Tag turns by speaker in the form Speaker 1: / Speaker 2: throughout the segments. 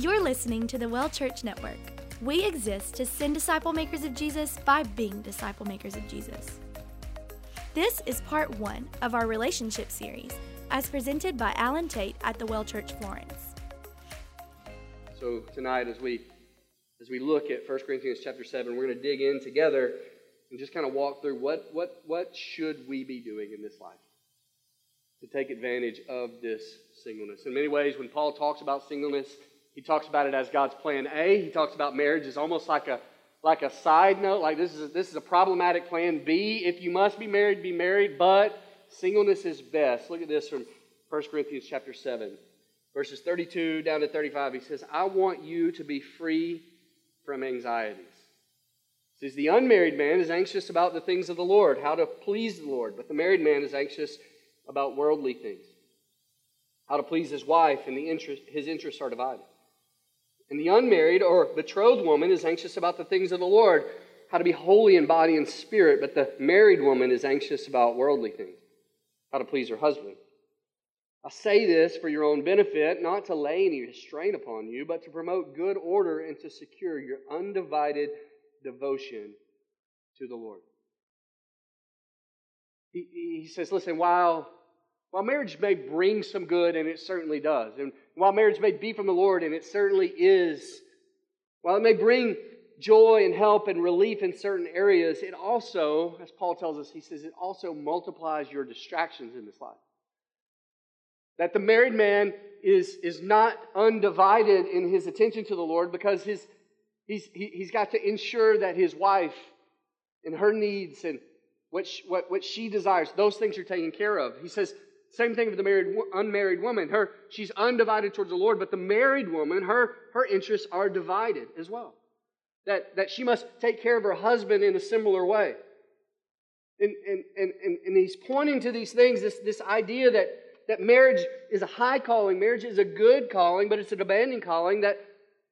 Speaker 1: You're listening to the Well Church Network. We exist to send disciple makers of Jesus by being disciple makers of Jesus. This is part one of our relationship series, as presented by Alan Tate at the Well Church Florence.
Speaker 2: So tonight, as we as we look at 1 Corinthians chapter 7, we're going to dig in together and just kind of walk through what, what, what should we be doing in this life to take advantage of this singleness. In many ways, when Paul talks about singleness, he talks about it as God's plan A. He talks about marriage as almost like a, like a side note, like this is, a, this is a problematic plan B. If you must be married, be married, but singleness is best. Look at this from 1 Corinthians chapter 7, verses 32 down to 35. He says, I want you to be free from anxieties. He says, The unmarried man is anxious about the things of the Lord, how to please the Lord, but the married man is anxious about worldly things, how to please his wife, and the interest, his interests are divided. And the unmarried or betrothed woman is anxious about the things of the Lord, how to be holy in body and spirit, but the married woman is anxious about worldly things, how to please her husband. I say this for your own benefit, not to lay any restraint upon you, but to promote good order and to secure your undivided devotion to the Lord. He, he says, listen, while, while marriage may bring some good, and it certainly does, and while marriage may be from the Lord, and it certainly is, while it may bring joy and help and relief in certain areas, it also, as Paul tells us, he says, it also multiplies your distractions in this life. That the married man is, is not undivided in his attention to the Lord because his, he's, he, he's got to ensure that his wife and her needs and what she, what, what she desires, those things are taken care of. He says, same thing with the married, unmarried woman. Her, she's undivided towards the Lord, but the married woman, her, her interests are divided as well. That, that she must take care of her husband in a similar way. And, and, and, and, and he's pointing to these things, this, this idea that that marriage is a high calling, marriage is a good calling, but it's a demanding calling that,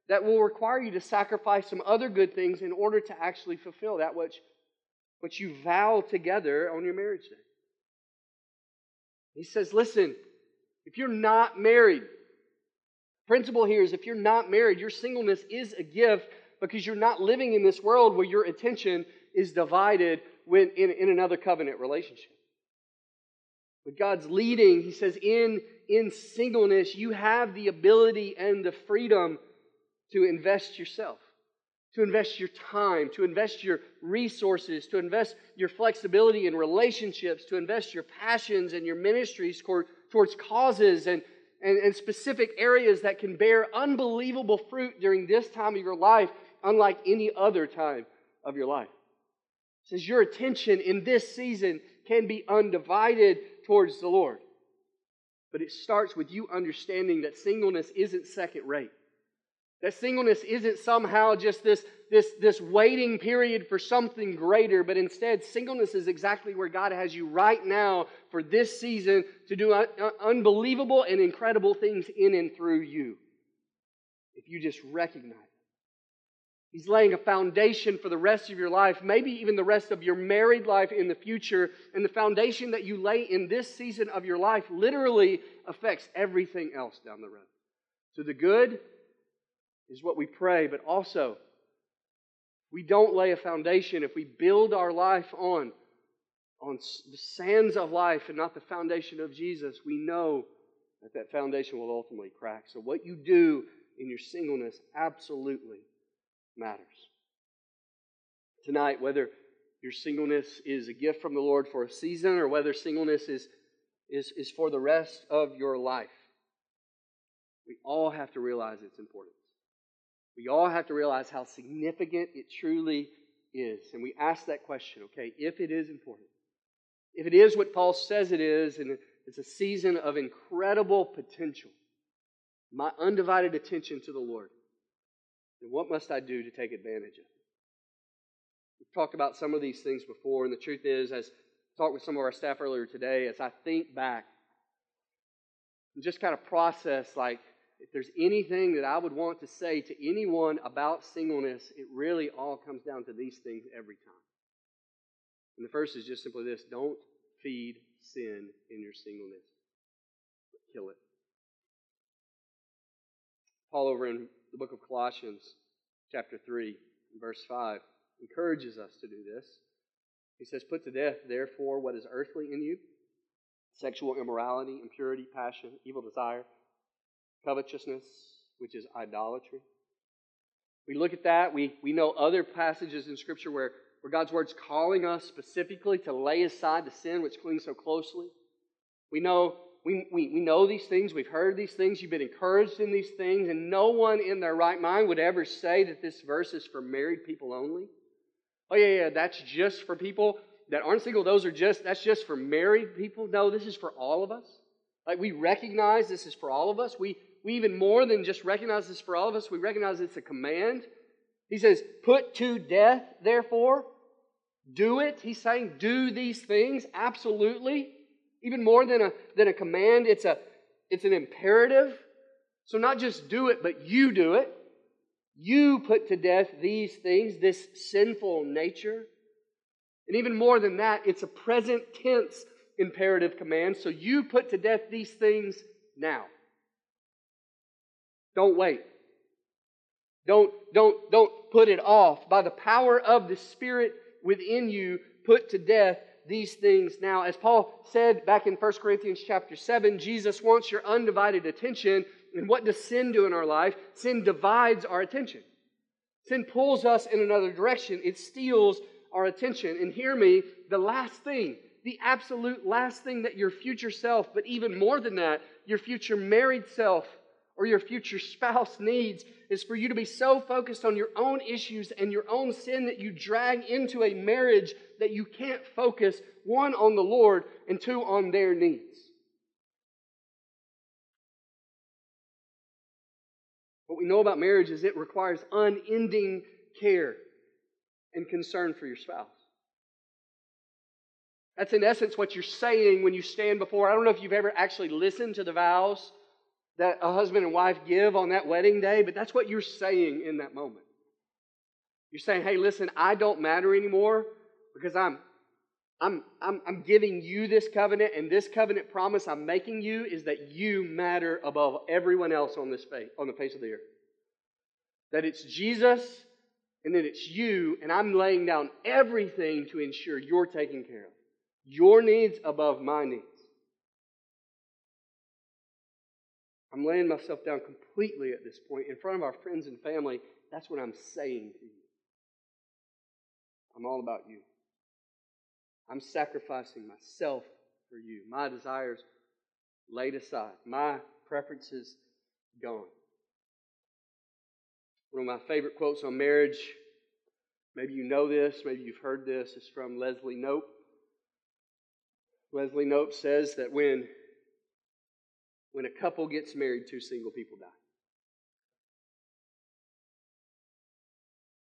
Speaker 2: that will require you to sacrifice some other good things in order to actually fulfill that which, which you vow together on your marriage day. He says, listen, if you're not married, principle here is if you're not married, your singleness is a gift because you're not living in this world where your attention is divided when, in, in another covenant relationship. With God's leading, he says, in, in singleness, you have the ability and the freedom to invest yourself, to invest your time, to invest your resources, to invest your flexibility in relationships, to invest your passions and your ministries toward, towards causes and, and, and specific areas that can bear unbelievable fruit during this time of your life, unlike any other time of your life. It says your attention in this season can be undivided towards the Lord. But it starts with you understanding that singleness isn't second rate. That singleness isn't somehow just this, this, this waiting period for something greater, but instead, singleness is exactly where God has you right now for this season to do un- unbelievable and incredible things in and through you. If you just recognize it, He's laying a foundation for the rest of your life, maybe even the rest of your married life in the future. And the foundation that you lay in this season of your life literally affects everything else down the road. So the good is what we pray, but also we don't lay a foundation if we build our life on on the sands of life and not the foundation of Jesus, we know that that foundation will ultimately crack. So what you do in your singleness absolutely matters. Tonight, whether your singleness is a gift from the Lord for a season or whether singleness is, is, is for the rest of your life, we all have to realize its importance. We all have to realize how significant it truly is. And we ask that question, okay, if it is important, if it is what Paul says it is, and it's a season of incredible potential, my undivided attention to the Lord, then what must I do to take advantage of it? We've talked about some of these things before, and the truth is, as I talked with some of our staff earlier today, as I think back and just kind of process, like, if there's anything that I would want to say to anyone about singleness, it really all comes down to these things every time. And the first is just simply this don't feed sin in your singleness, but kill it. Paul over in the book of Colossians, chapter 3, verse 5, encourages us to do this. He says, Put to death, therefore, what is earthly in you sexual immorality, impurity, passion, evil desire, covetousness, which is idolatry. We look at that. We, we know other passages in Scripture where, where God's Word's calling us specifically to lay aside the sin which clings so closely. We know, we, we, we know these things. We've heard these things. You've been encouraged in these things. And no one in their right mind would ever say that this verse is for married people only. Oh, yeah, yeah, that's just for people that aren't single. Those are just, that's just for married people. No, this is for all of us. Like we recognize this is for all of us. We, we even more than just recognize this for all of us, we recognize it's a command. He says, Put to death, therefore. Do it. He's saying, Do these things. Absolutely. Even more than a, than a command, it's, a, it's an imperative. So, not just do it, but you do it. You put to death these things, this sinful nature. And even more than that, it's a present tense imperative command. So you put to death these things now. Don't wait. Don't, don't, don't put it off. By the power of the Spirit within you, put to death these things now. As Paul said back in 1 Corinthians chapter 7, Jesus wants your undivided attention. And what does sin do in our life? Sin divides our attention. Sin pulls us in another direction. It steals our attention. And hear me, the last thing, the absolute last thing that your future self, but even more than that, your future married self or your future spouse needs is for you to be so focused on your own issues and your own sin that you drag into a marriage that you can't focus, one, on the Lord, and two, on their needs. What we know about marriage is it requires unending care and concern for your spouse. That's in essence what you're saying when you stand before. I don't know if you've ever actually listened to the vows that a husband and wife give on that wedding day, but that's what you're saying in that moment. You're saying, hey, listen, I don't matter anymore because I'm I'm, I'm, I'm giving you this covenant, and this covenant promise I'm making you is that you matter above everyone else on this face, on the face of the earth. That it's Jesus and then it's you, and I'm laying down everything to ensure you're taken care of. Your needs above my needs. I'm laying myself down completely at this point in front of our friends and family. That's what I'm saying to you. I'm all about you. I'm sacrificing myself for you. My desires laid aside, my preferences gone. One of my favorite quotes on marriage, maybe you know this, maybe you've heard this, is from Leslie Knope. Leslie Knope says that when, when a couple gets married, two single people die.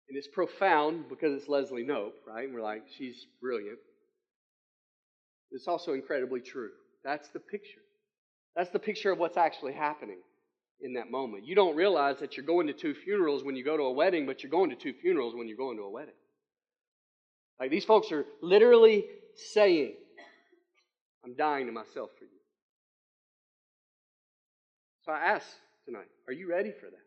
Speaker 2: And it's profound because it's Leslie Knope, right? And we're like, she's brilliant. It's also incredibly true. That's the picture. That's the picture of what's actually happening in that moment. You don't realize that you're going to two funerals when you go to a wedding, but you're going to two funerals when you're going to a wedding. Like these folks are literally saying, I'm dying to myself for you. So I ask tonight, are you ready for that?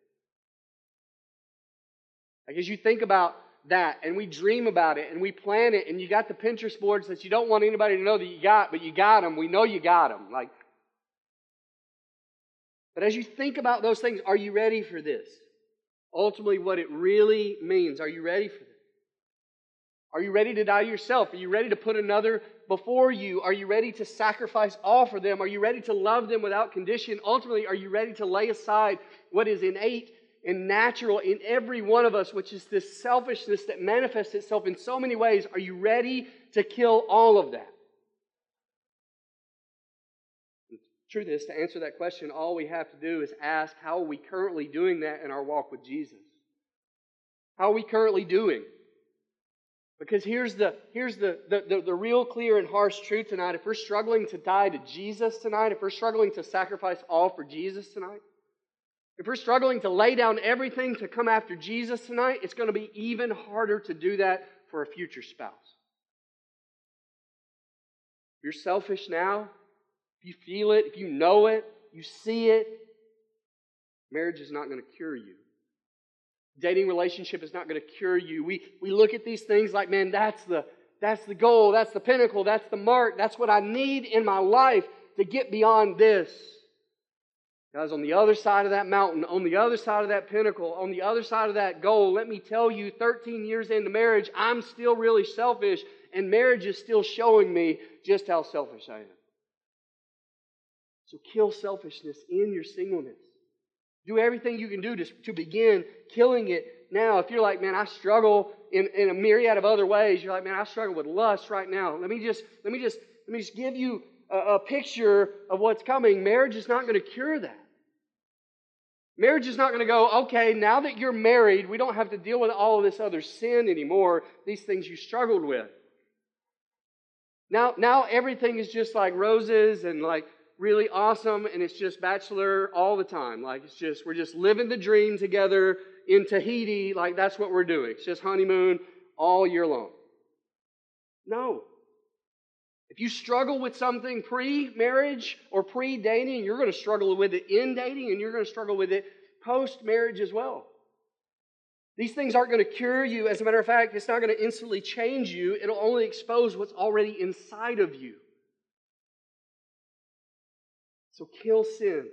Speaker 2: Like as you think about that and we dream about it and we plan it and you got the Pinterest boards that you don't want anybody to know that you got, but you got them. We know you got them. Like, but as you think about those things, are you ready for this? Ultimately, what it really means. Are you ready for this? Are you ready to die yourself? Are you ready to put another before you? Are you ready to sacrifice all for them? Are you ready to love them without condition? Ultimately, are you ready to lay aside what is innate and natural in every one of us, which is this selfishness that manifests itself in so many ways. Are you ready to kill all of that? Truth is, to answer that question, all we have to do is ask how are we currently doing that in our walk with Jesus? How are we currently doing? Because here's the, here's the, the, the, the, real clear and harsh truth tonight. If we're struggling to die to Jesus tonight, if we're struggling to sacrifice all for Jesus tonight, if we're struggling to lay down everything to come after Jesus tonight, it's going to be even harder to do that for a future spouse. If you're selfish now, if you feel it, if you know it, you see it, marriage is not going to cure you Dating relationship is not going to cure you. We, we look at these things like, man, that's the, that's the goal, that's the pinnacle, that's the mark, that's what I need in my life to get beyond this. Guys, on the other side of that mountain, on the other side of that pinnacle, on the other side of that goal, let me tell you, 13 years into marriage, I'm still really selfish, and marriage is still showing me just how selfish I am. So kill selfishness in your singleness. Do everything you can do to, to begin killing it now. If you're like, man, I struggle in, in a myriad of other ways, you're like, man, I struggle with lust right now. Let me just, let me just, let me just give you a, a picture of what's coming. Marriage is not going to cure that. Marriage is not going to go, okay, now that you're married, we don't have to deal with all of this other sin anymore, these things you struggled with. Now, now everything is just like roses and like really awesome, and it's just bachelor all the time. Like it's just, we're just living the dream together in Tahiti. Like that's what we're doing. It's just honeymoon all year long. No. If you struggle with something pre marriage or pre dating, you're going to struggle with it in dating and you're going to struggle with it post marriage as well. These things aren't going to cure you. As a matter of fact, it's not going to instantly change you. It'll only expose what's already inside of you. So kill sin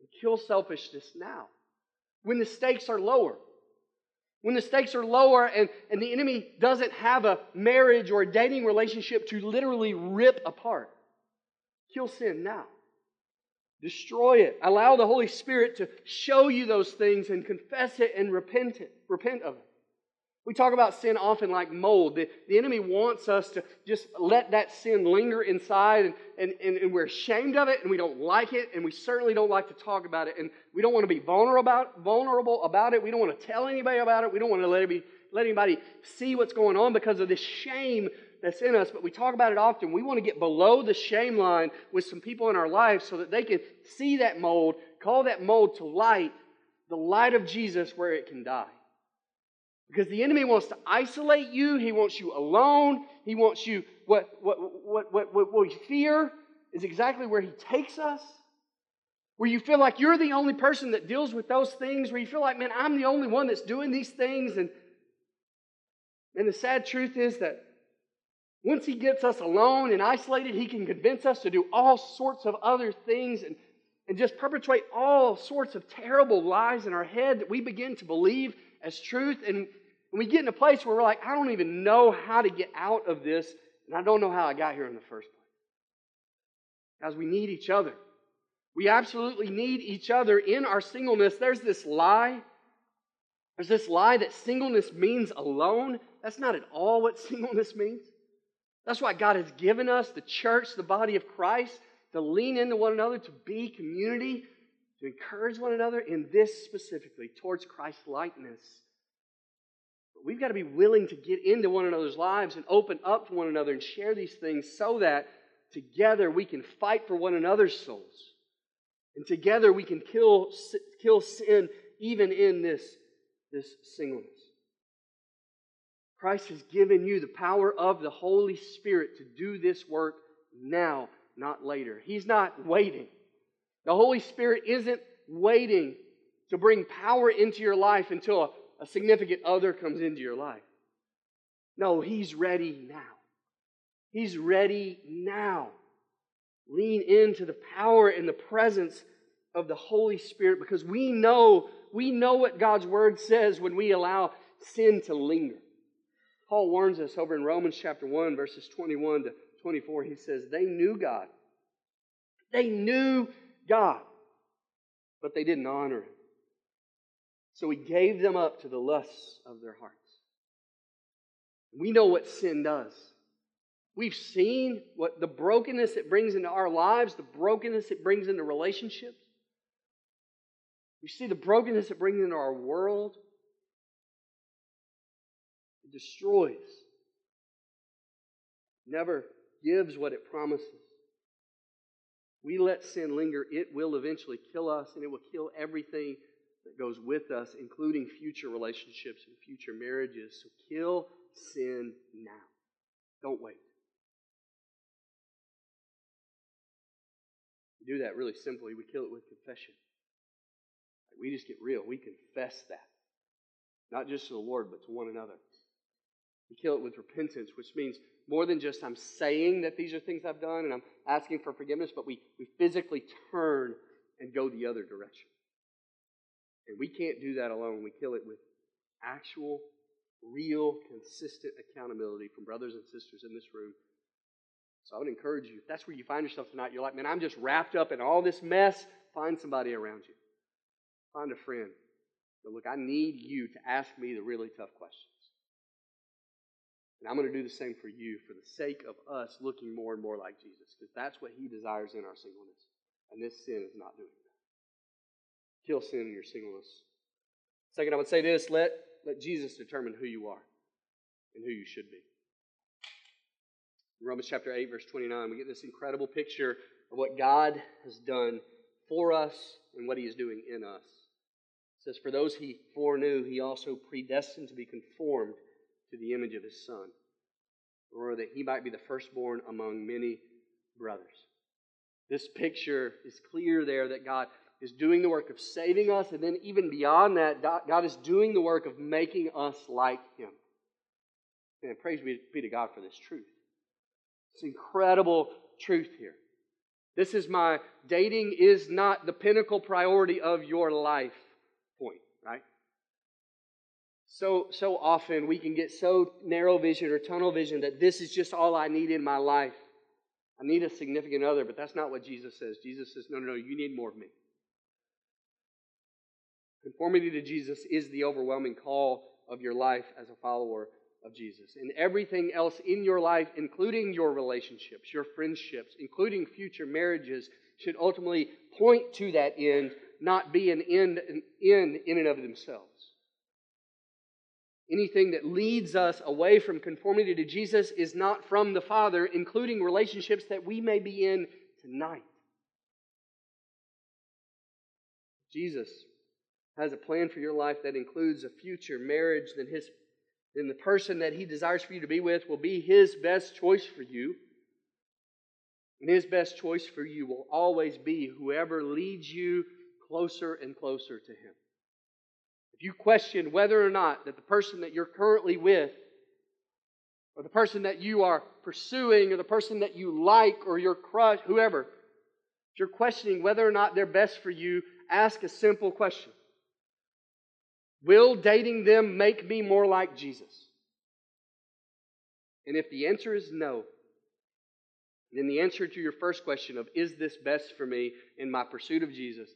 Speaker 2: and kill selfishness now when the stakes are lower. When the stakes are lower and, and the enemy doesn't have a marriage or a dating relationship to literally rip apart. Kill sin now. Destroy it. Allow the Holy Spirit to show you those things and confess it and repent it. Repent of it. We talk about sin often like mold. The, the enemy wants us to just let that sin linger inside, and, and, and, and, we're ashamed of it, and we don't like it, and we certainly don't like to talk about it, and we don't want to be vulnerable about, vulnerable about it. We don't want to tell anybody about it. We don't want to let anybody, let anybody see what's going on because of this shame that's in us, but we talk about it often. We want to get below the shame line with some people in our life so that they can see that mold, call that mold to light, the light of Jesus where it can die. Because the enemy wants to isolate you. He wants you alone. He wants you, what, what, what, what, what, what we fear is exactly where he takes us. Where you feel like you're the only person that deals with those things, where you feel like, man, I'm the only one that's doing these things. And, and the sad truth is that once he gets us alone and isolated, he can convince us to do all sorts of other things and, and just perpetrate all sorts of terrible lies in our head that we begin to believe as truth. And we get in a place where we're like, I don't even know how to get out of this, and I don't know how I got here in the first place. Guys, we need each other. We absolutely need each other in our singleness. There's this lie. There's this lie that singleness means alone. That's not at all what singleness means. That's why God has given us, the church, the body of Christ, to lean into one another, to be community, to encourage one another in this specifically, towards Christ likeness. But we've got to be willing to get into one another's lives and open up to one another and share these things so that together we can fight for one another's souls. And together we can kill, kill sin even in this, this singleness. Christ has given you the power of the Holy Spirit to do this work now, not later. He's not waiting. The Holy Spirit isn't waiting to bring power into your life until a, a significant other comes into your life. No, He's ready now. He's ready now. Lean into the power and the presence of the Holy Spirit because we know, we know what God's Word says when we allow sin to linger. Paul warns us over in Romans chapter 1, verses 21 to 24. He says, They knew God. They knew God, but they didn't honor him. So he gave them up to the lusts of their hearts. We know what sin does. We've seen what the brokenness it brings into our lives, the brokenness it brings into relationships. We see the brokenness it brings into our world. It destroys, never gives what it promises we let sin linger, it will eventually kill us and it will kill everything that goes with us, including future relationships and future marriages. So kill sin now. Don't wait. We do that really simply. We kill it with confession. We just get real. We confess that. not just to the Lord, but to one another. We kill it with repentance, which means more than just I'm saying that these are things I've done and I'm asking for forgiveness, but we, we physically turn and go the other direction. And we can't do that alone. We kill it with actual, real, consistent accountability from brothers and sisters in this room. So I would encourage you, if that's where you find yourself tonight, you're like, man, I'm just wrapped up in all this mess, find somebody around you. Find a friend. But look, I need you to ask me the really tough questions. And I'm going to do the same for you for the sake of us looking more and more like Jesus, because that's what he desires in our singleness. And this sin is not doing that. Kill sin in your singleness. Second, I would say this let, let Jesus determine who you are and who you should be. In Romans chapter 8, verse 29, we get this incredible picture of what God has done for us and what he is doing in us. It says, For those he foreknew, he also predestined to be conformed to the image of his Son, or that he might be the firstborn among many brothers. This picture is clear there that God is doing the work of saving us, and then even beyond that, God is doing the work of making us like him. And praise be to God for this truth. It's incredible truth here. This is my dating is not the pinnacle priority of your life point, right? So, so often we can get so narrow vision or tunnel vision that this is just all I need in my life. I need a significant other, but that's not what Jesus says. Jesus says, no, no, no, you need more of me. Conformity to Jesus is the overwhelming call of your life as a follower of Jesus. And everything else in your life, including your relationships, your friendships, including future marriages, should ultimately point to that end, not be an end, an end in and of themselves. Anything that leads us away from conformity to Jesus is not from the Father, including relationships that we may be in tonight. Jesus has a plan for your life that includes a future marriage, then his then the person that he desires for you to be with will be his best choice for you. And his best choice for you will always be whoever leads you closer and closer to him. If you question whether or not that the person that you're currently with, or the person that you are pursuing, or the person that you like, or your crush, whoever, if you're questioning whether or not they're best for you, ask a simple question Will dating them make me more like Jesus? And if the answer is no, then the answer to your first question of, is this best for me in my pursuit of Jesus,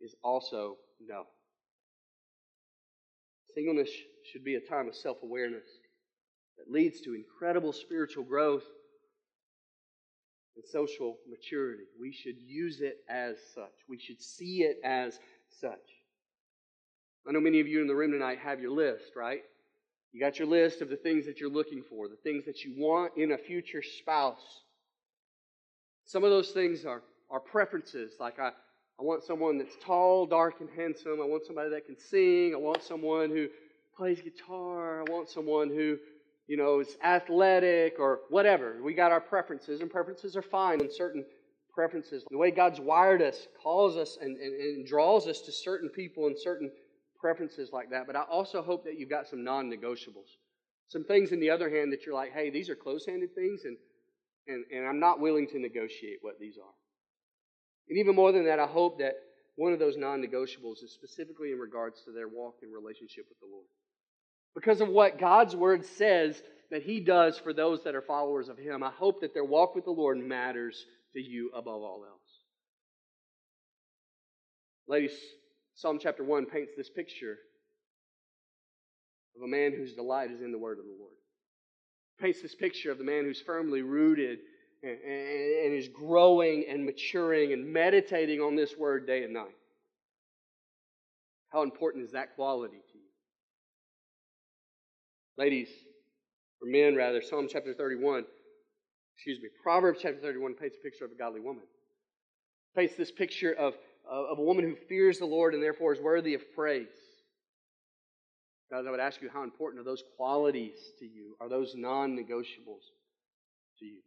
Speaker 2: is also no. Singleness should be a time of self awareness that leads to incredible spiritual growth and social maturity. We should use it as such, we should see it as such. I know many of you in the room tonight have your list, right? You got your list of the things that you're looking for, the things that you want in a future spouse. Some of those things are, are preferences, like I, I want someone that's tall, dark, and handsome. I want somebody that can sing. I want someone who plays guitar. I want someone who, you know, is athletic or whatever. We got our preferences, and preferences are fine in certain preferences. The way God's wired us calls us and, and, and draws us to certain people and certain preferences like that. But I also hope that you've got some non negotiables. Some things, in the other hand, that you're like, hey, these are close handed things, and, and, and I'm not willing to negotiate what these are. And even more than that, I hope that one of those non negotiables is specifically in regards to their walk in relationship with the Lord. Because of what God's word says that He does for those that are followers of Him, I hope that their walk with the Lord matters to you above all else. Ladies, Psalm chapter 1 paints this picture of a man whose delight is in the word of the Lord. Paints this picture of the man who's firmly rooted and, is growing and maturing and meditating on this word day and night. How important is that quality to you? Ladies, or men rather, Psalm chapter 31, excuse me, Proverbs chapter 31 paints a picture of a godly woman. Paints this picture of, of a woman who fears the Lord and therefore is worthy of praise. Guys, I would ask you how important are those qualities to you? Are those non negotiables to you?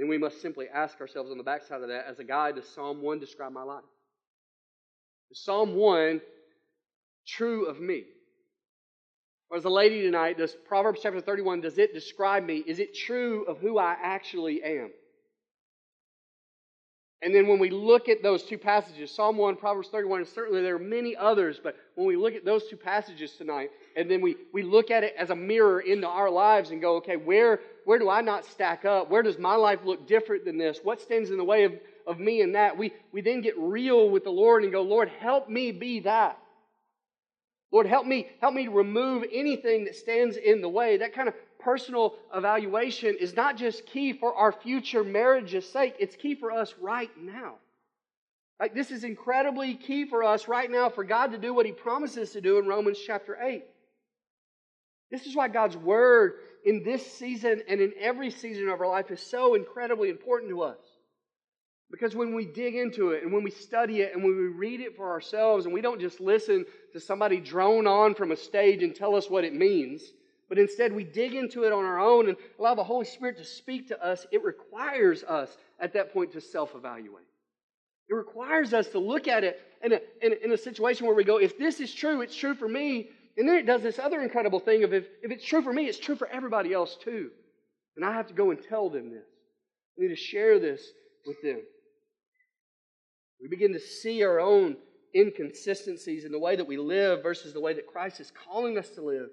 Speaker 2: Then we must simply ask ourselves on the backside of that, as a guide, does Psalm 1 describe my life? Does Psalm 1 true of me? Or as a lady tonight, does Proverbs chapter 31, does it describe me? Is it true of who I actually am? And then when we look at those two passages, Psalm 1, Proverbs 31, and certainly there are many others, but when we look at those two passages tonight, and then we, we look at it as a mirror into our lives and go, okay, where, where do I not stack up? Where does my life look different than this? What stands in the way of, of me and that? We, we then get real with the Lord and go, Lord, help me be that. Lord, help me, help me remove anything that stands in the way. That kind of personal evaluation is not just key for our future marriage's sake, it's key for us right now. Like, this is incredibly key for us right now for God to do what He promises to do in Romans chapter 8. This is why God's Word in this season and in every season of our life is so incredibly important to us. Because when we dig into it and when we study it and when we read it for ourselves and we don't just listen to somebody drone on from a stage and tell us what it means, but instead we dig into it on our own and allow the Holy Spirit to speak to us, it requires us at that point to self evaluate. It requires us to look at it in a, in, in a situation where we go, if this is true, it's true for me. And then it does this other incredible thing of if, if it's true for me, it's true for everybody else too. And I have to go and tell them this. I need to share this with them. We begin to see our own inconsistencies in the way that we live versus the way that Christ is calling us to live.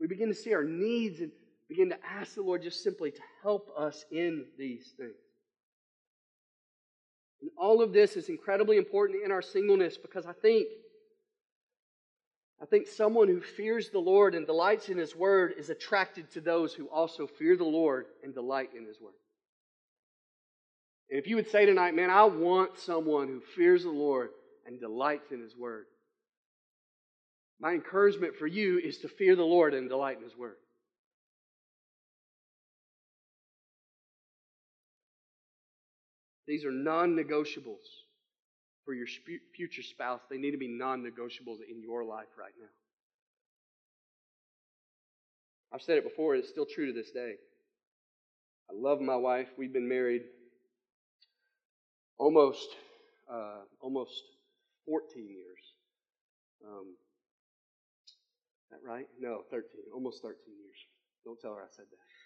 Speaker 2: We begin to see our needs and begin to ask the Lord just simply to help us in these things. And all of this is incredibly important in our singleness because I think I think someone who fears the Lord and delights in his word is attracted to those who also fear the Lord and delight in his word. And if you would say tonight, man, I want someone who fears the Lord and delights in His Word, my encouragement for you is to fear the Lord and delight in His Word. These are non negotiables for your future spouse. They need to be non negotiables in your life right now. I've said it before, it's still true to this day. I love my wife. We've been married almost uh, almost 14 years. Um, that right? No, 13. Almost 13 years. Don't tell her I said that.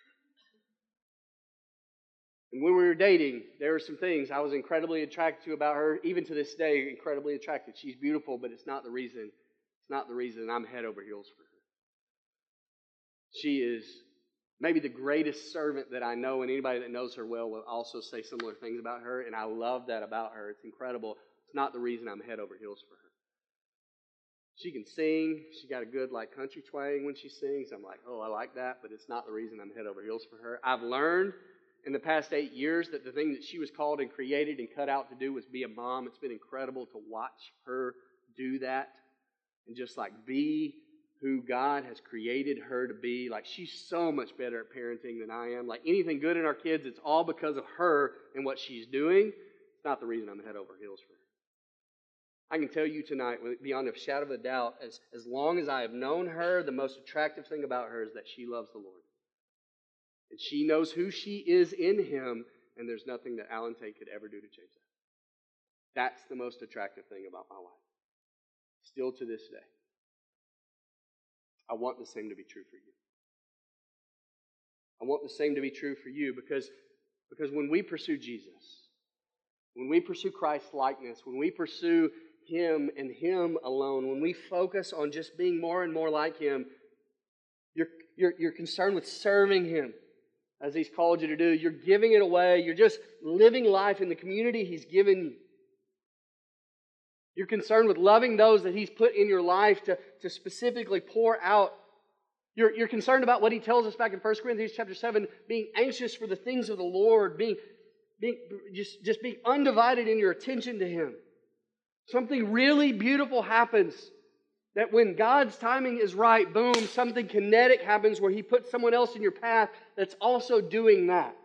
Speaker 2: And when we were dating, there were some things I was incredibly attracted to about her. Even to this day, incredibly attracted. She's beautiful, but it's not the reason. It's not the reason I'm head over heels for her. She is maybe the greatest servant that I know, and anybody that knows her well will also say similar things about her, and I love that about her. It's incredible. It's not the reason I'm head over heels for her. She can sing. She got a good like country twang when she sings. I'm like, oh, I like that, but it's not the reason I'm head over heels for her. I've learned in the past eight years that the thing that she was called and created and cut out to do was be a mom. It's been incredible to watch her do that and just like be who God has created her to be. Like, she's so much better at parenting than I am. Like, anything good in our kids, it's all because of her and what she's doing. It's not the reason I'm head over heels for her. I can tell you tonight, beyond a shadow of a doubt, as, as long as I have known her, the most attractive thing about her is that she loves the Lord. And she knows who she is in Him, and there's nothing that Alan Tate could ever do to change that. That's the most attractive thing about my wife. Still to this day. I want the same to be true for you. I want the same to be true for you because, because when we pursue Jesus, when we pursue Christ's likeness, when we pursue Him and Him alone, when we focus on just being more and more like Him, you're, you're, you're concerned with serving Him as He's called you to do. You're giving it away. You're just living life in the community He's given you. You're concerned with loving those that He's put in your life to, to specifically pour out. You're, you're concerned about what He tells us back in 1 Corinthians chapter 7, being anxious for the things of the Lord, being, being just, just being undivided in your attention to Him. Something really beautiful happens that when God's timing is right, boom, something kinetic happens where He puts someone else in your path that's also doing that.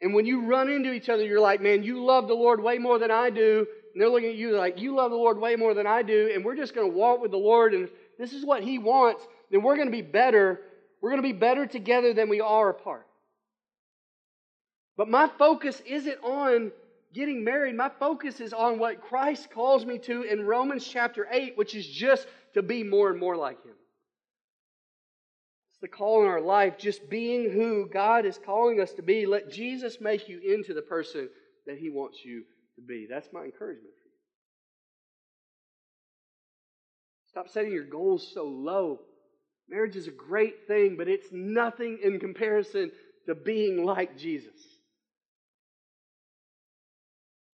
Speaker 2: And when you run into each other, you're like, man, you love the Lord way more than I do and they're looking at you like, you love the Lord way more than I do, and we're just going to walk with the Lord, and this is what He wants, then we're going to be better. We're going to be better together than we are apart. But my focus isn't on getting married, my focus is on what Christ calls me to in Romans chapter 8, which is just to be more and more like Him. It's the call in our life, just being who God is calling us to be. Let Jesus make you into the person that He wants you to be. That's my encouragement for you. Stop setting your goals so low. Marriage is a great thing, but it's nothing in comparison to being like Jesus.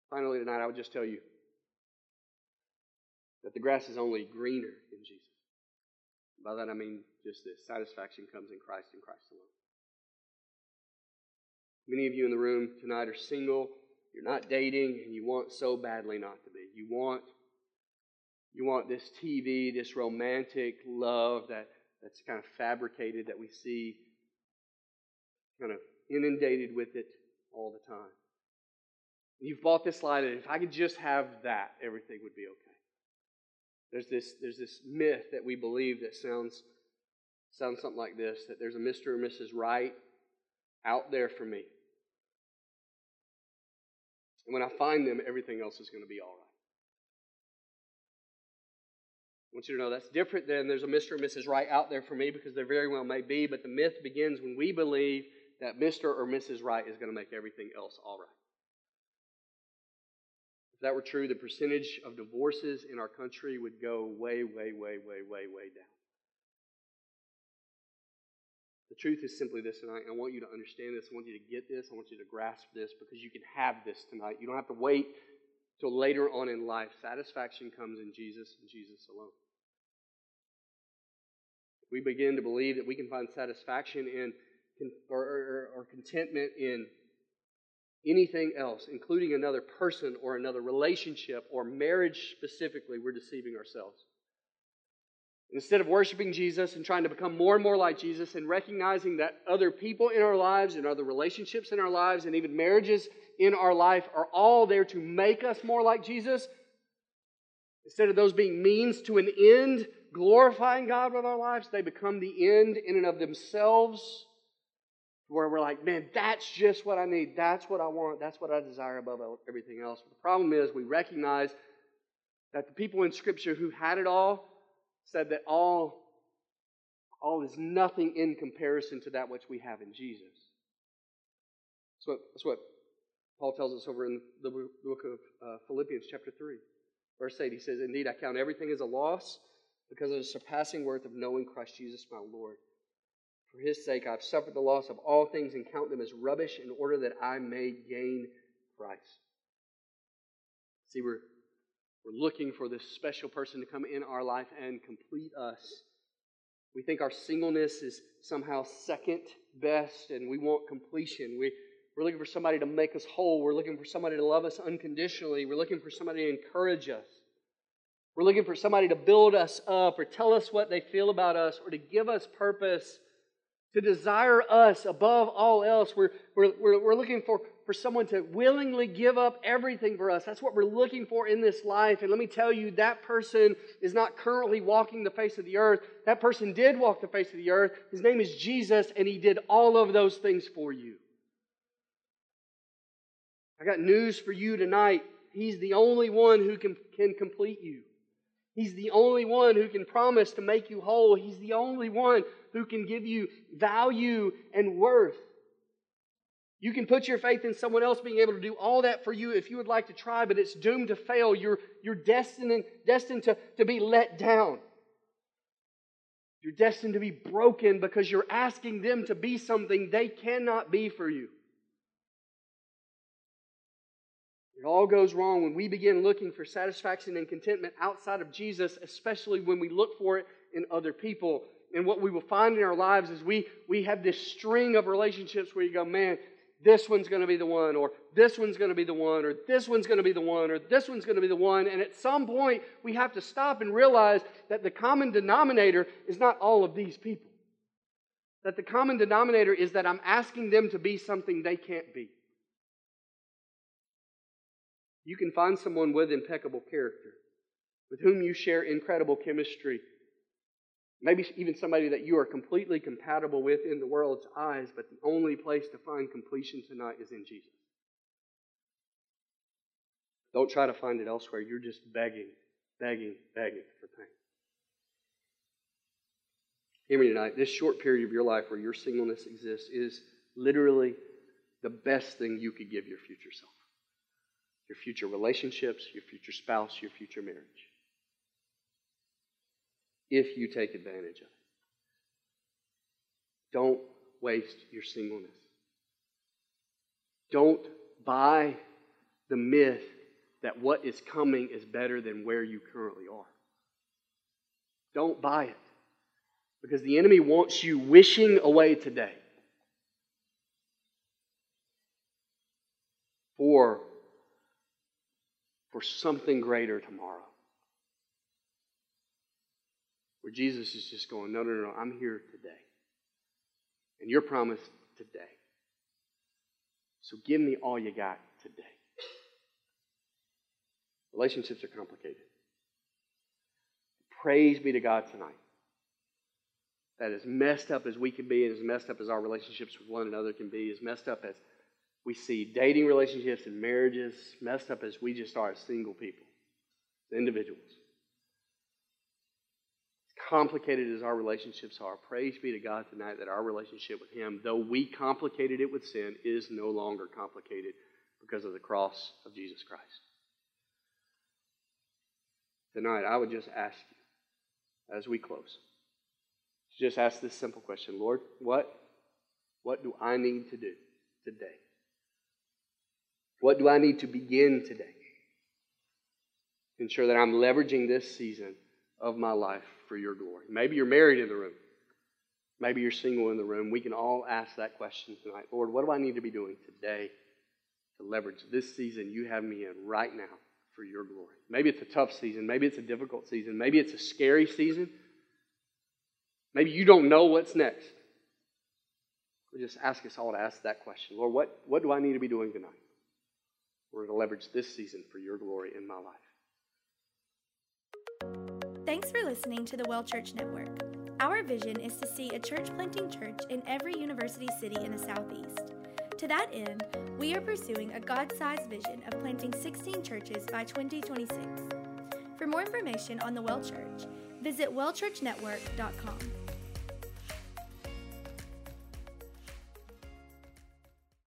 Speaker 2: Finally, tonight, I would just tell you that the grass is only greener in Jesus. By that I mean just this satisfaction comes in Christ and Christ alone. Many of you in the room tonight are single, you're not dating, and you want so badly not to be. You want you want this TV, this romantic love that, that's kind of fabricated that we see kind of inundated with it all the time. You've bought this lie that if I could just have that, everything would be okay. There's this, there's this myth that we believe that sounds, sounds something like this that there's a Mr. or Mrs. Right out there for me. And when I find them, everything else is going to be all right. I want you to know that's different than there's a Mr. or Mrs. Right out there for me because there very well may be, but the myth begins when we believe that Mr. or Mrs. Right is going to make everything else all right. If that were true, the percentage of divorces in our country would go way, way, way, way, way, way down. The truth is simply this tonight. I want you to understand this. I want you to get this. I want you to grasp this because you can have this tonight. You don't have to wait till later on in life. Satisfaction comes in Jesus and Jesus alone. We begin to believe that we can find satisfaction in or, or, or contentment in anything else, including another person or another relationship or marriage specifically, we're deceiving ourselves. Instead of worshiping Jesus and trying to become more and more like Jesus and recognizing that other people in our lives and other relationships in our lives and even marriages in our life are all there to make us more like Jesus, instead of those being means to an end, glorifying God with our lives, they become the end in and of themselves where we're like, man, that's just what I need. That's what I want. That's what I desire above everything else. But the problem is, we recognize that the people in Scripture who had it all said that all, all is nothing in comparison to that which we have in Jesus. That's what, that's what Paul tells us over in the book of uh, Philippians, chapter 3, verse 8. He says, Indeed, I count everything as a loss because of the surpassing worth of knowing Christ Jesus my Lord for his sake, I've suffered the loss of all things and count them as rubbish in order that I may gain Christ. See, we're, we're looking for this special person to come in our life and complete us. We think our singleness is somehow second best and we want completion. We, we're looking for somebody to make us whole. We're looking for somebody to love us unconditionally. We're looking for somebody to encourage us. We're looking for somebody to build us up or tell us what they feel about us or to give us purpose to desire us above all else. We're, we're, we're, we're, looking for, for someone to willingly give up everything for us. That's what we're looking for in this life. And let me tell you, that person is not currently walking the face of the earth. That person did walk the face of the earth. His name is Jesus, and he did all of those things for you. I got news for you tonight. He's the only one who can, can complete you. He's the only one who can promise to make you whole. He's the only one who can give you value and worth. You can put your faith in someone else being able to do all that for you if you would like to try, but it's doomed to fail. You're, you're destined, destined to, to be let down. You're destined to be broken because you're asking them to be something they cannot be for you. It all goes wrong when we begin looking for satisfaction and contentment outside of Jesus, especially when we look for it in other people. And what we will find in our lives is we, we have this string of relationships where you go, man, this one's going to be the one, or this one's going to be the one, or this one's going to be the one, or this one's going to be the one. And at some point, we have to stop and realize that the common denominator is not all of these people. That the common denominator is that I'm asking them to be something they can't be. You can find someone with impeccable character, with whom you share incredible chemistry. Maybe even somebody that you are completely compatible with in the world's eyes, but the only place to find completion tonight is in Jesus. Don't try to find it elsewhere. You're just begging, begging, begging for pain. Hear me tonight. This short period of your life where your singleness exists is literally the best thing you could give your future self your future relationships, your future spouse, your future marriage. If you take advantage of it. Don't waste your singleness. Don't buy the myth that what is coming is better than where you currently are. Don't buy it. Because the enemy wants you wishing away today for, for something greater tomorrow. Where Jesus is just going, no, no, no, I'm here today. And your promise today. So give me all you got today. Relationships are complicated. Praise be to God tonight. That as messed up as we can be, and as messed up as our relationships with one another can be, as messed up as we see dating relationships and marriages, messed up as we just are as single people, as individuals. Complicated as our relationships are, praise be to God tonight that our relationship with Him, though we complicated it with sin, is no longer complicated because of the cross of Jesus Christ tonight, I would just ask you as we close, just ask this simple question Lord, what, what do I need to do today? What do I need to begin today? Ensure that I'm leveraging this season of my life for your glory. Maybe you're married in the room. Maybe you're single in the room. We can all ask that question tonight. Lord, what do I need to be doing today to leverage this season you have me in right now for your glory. Maybe it's a tough season. Maybe it's a difficult season. Maybe it's a scary season. Maybe you don't know what's next. We just ask us all to ask that question Lord, what, what do I need to be doing tonight? We're going to leverage this season for your glory in my life.
Speaker 1: Thanks for listening to the Well Church Network. Our vision is to see a church planting church in every university city in the Southeast. To that end, we are pursuing a God sized vision of planting 16 churches by 2026. For more information on the Well Church, visit wellchurchnetwork.com.